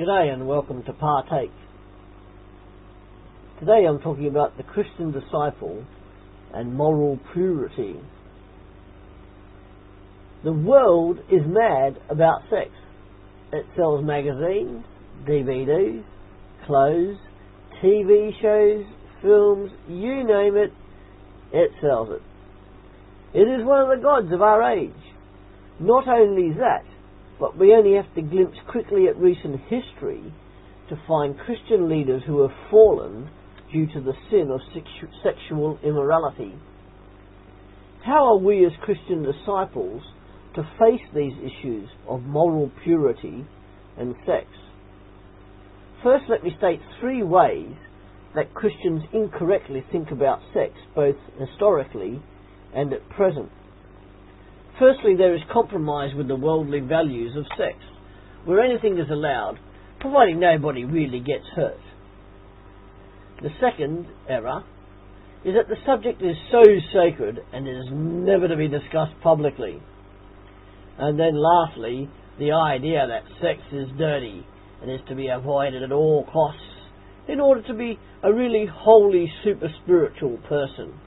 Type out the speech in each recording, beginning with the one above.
G'day and welcome to Partake. Today I'm talking about the Christian disciple and moral purity. The world is mad about sex. It sells magazines, DVDs, clothes, TV shows, films, you name it, it sells it. It is one of the gods of our age. Not only that, but we only have to glimpse quickly at recent history to find Christian leaders who have fallen due to the sin of sexual immorality. How are we as Christian disciples to face these issues of moral purity and sex? First, let me state three ways that Christians incorrectly think about sex, both historically and at present. Firstly, there is compromise with the worldly values of sex, where anything is allowed, providing nobody really gets hurt. The second error is that the subject is so sacred and is never to be discussed publicly. And then lastly, the idea that sex is dirty and is to be avoided at all costs in order to be a really holy, super spiritual person.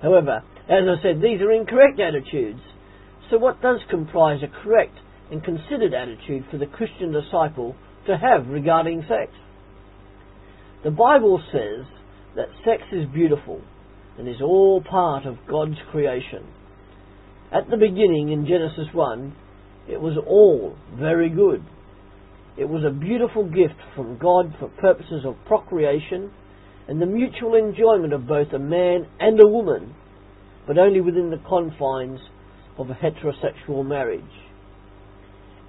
However, as I said, these are incorrect attitudes. So what does comprise a correct and considered attitude for the Christian disciple to have regarding sex? The Bible says that sex is beautiful and is all part of God's creation. At the beginning in Genesis 1, it was all very good. It was a beautiful gift from God for purposes of procreation and the mutual enjoyment of both a man and a woman but only within the confines of a heterosexual marriage.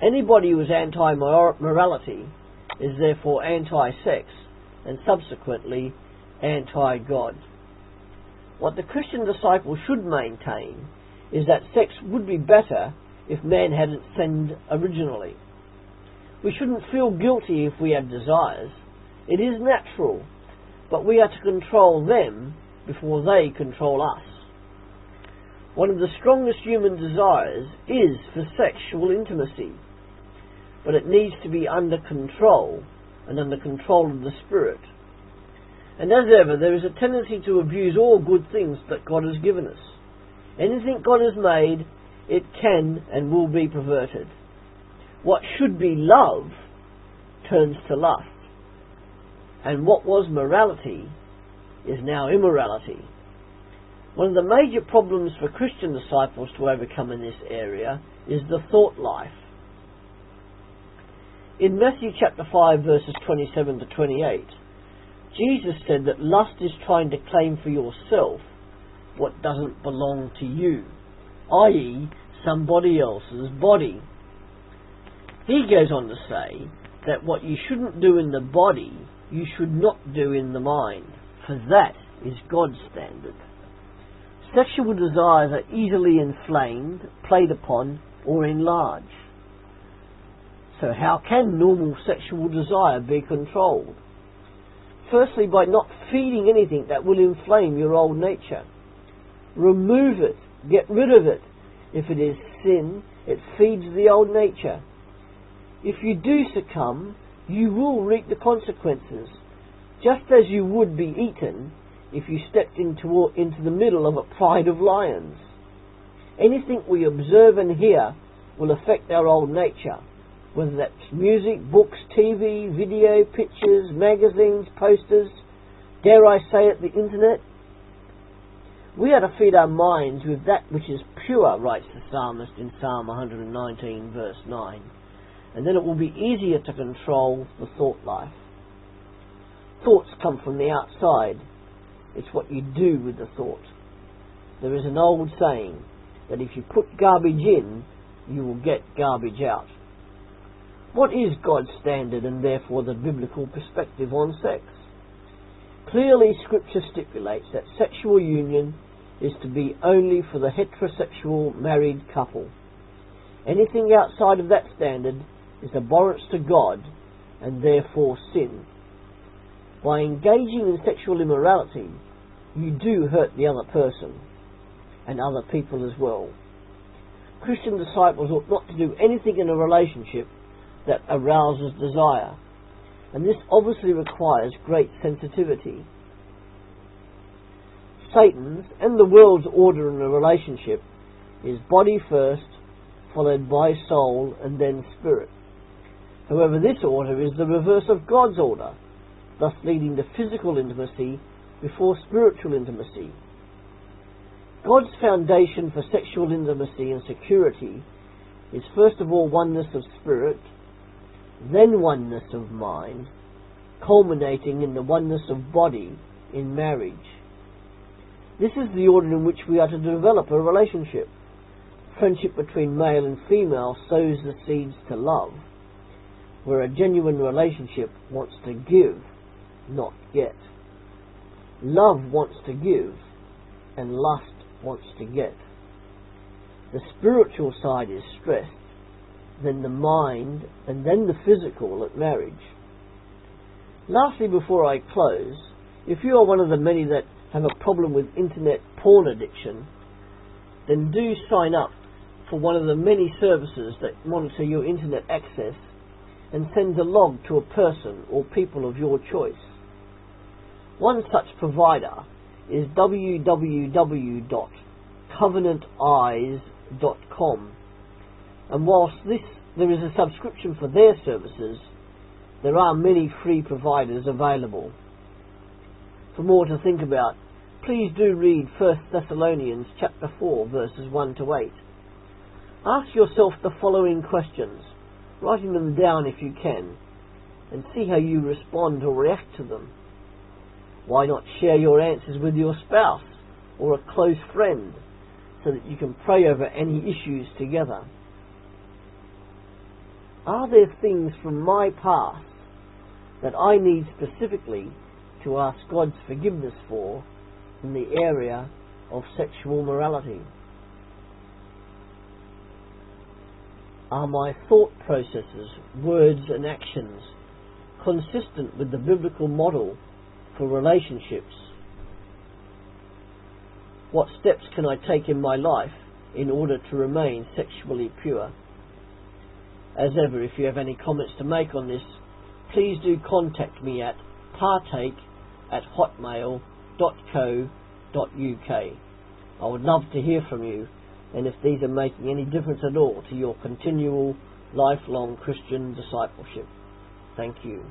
Anybody who is anti-morality is therefore anti-sex and subsequently anti-God. What the Christian disciple should maintain is that sex would be better if man hadn't sinned originally. We shouldn't feel guilty if we have desires. It is natural, but we are to control them before they control us. One of the strongest human desires is for sexual intimacy, but it needs to be under control and under control of the Spirit. And as ever, there is a tendency to abuse all good things that God has given us. Anything God has made, it can and will be perverted. What should be love turns to lust. And what was morality is now immorality. One of the major problems for Christian disciples to overcome in this area is the thought life. In Matthew chapter 5 verses 27 to 28, Jesus said that lust is trying to claim for yourself what doesn't belong to you, i.e., somebody else's body. He goes on to say that what you shouldn't do in the body, you should not do in the mind, for that is God's standard. Sexual desires are easily inflamed, played upon, or enlarged. So how can normal sexual desire be controlled? Firstly, by not feeding anything that will inflame your old nature. Remove it. Get rid of it. If it is sin, it feeds the old nature. If you do succumb, you will reap the consequences. Just as you would be eaten if you stepped into, into the middle of a pride of lions. Anything we observe and hear will affect our old nature, whether that's music, books, TV, video, pictures, magazines, posters, dare I say it, the internet. We are to feed our minds with that which is pure, writes the psalmist in Psalm 119, verse 9, and then it will be easier to control the thought life. Thoughts come from the outside, it's what you do with the thought. There is an old saying that if you put garbage in, you will get garbage out. What is God's standard and therefore the biblical perspective on sex? Clearly, Scripture stipulates that sexual union is to be only for the heterosexual married couple. Anything outside of that standard is abhorrence to God and therefore sin. By engaging in sexual immorality, you do hurt the other person and other people as well. Christian disciples ought not to do anything in a relationship that arouses desire. And this obviously requires great sensitivity. Satan's and the world's order in a relationship is body first, followed by soul, and then spirit. However, this order is the reverse of God's order, thus leading to physical intimacy before spiritual intimacy. God's foundation for sexual intimacy and security is first of all oneness of spirit, then oneness of mind, culminating in the oneness of body in marriage. This is the order in which we are to develop a relationship. Friendship between male and female sows the seeds to love, where a genuine relationship wants to give, not get. Love wants to give, and lust wants to get. The spiritual side is stressed, then the mind, and then the physical at marriage. Lastly, before I close, if you are one of the many that have a problem with internet porn addiction, then do sign up for one of the many services that monitor your internet access and send a log to a person or people of your choice. One such provider is www.covenanteyes.com. And whilst this, there is a subscription for their services, there are many free providers available. For more to think about, please do read 1 Thessalonians chapter 4 verses 1 to 8. Ask yourself the following questions, writing them down if you can, and see how you respond or react to them. Why not share your answers with your spouse or a close friend so that you can pray over any issues together? Are there things from my past that I need specifically to ask God's forgiveness for in the area of sexual morality? Are my thought processes, words, and actions consistent with the biblical model for relationships? What steps can I take in my life in order to remain sexually pure? As ever, if you have any comments to make on this, please do contact me at partake at hotmail.co.uk. I would love to hear from you and if these are making any difference at all to your continual lifelong Christian discipleship. Thank you.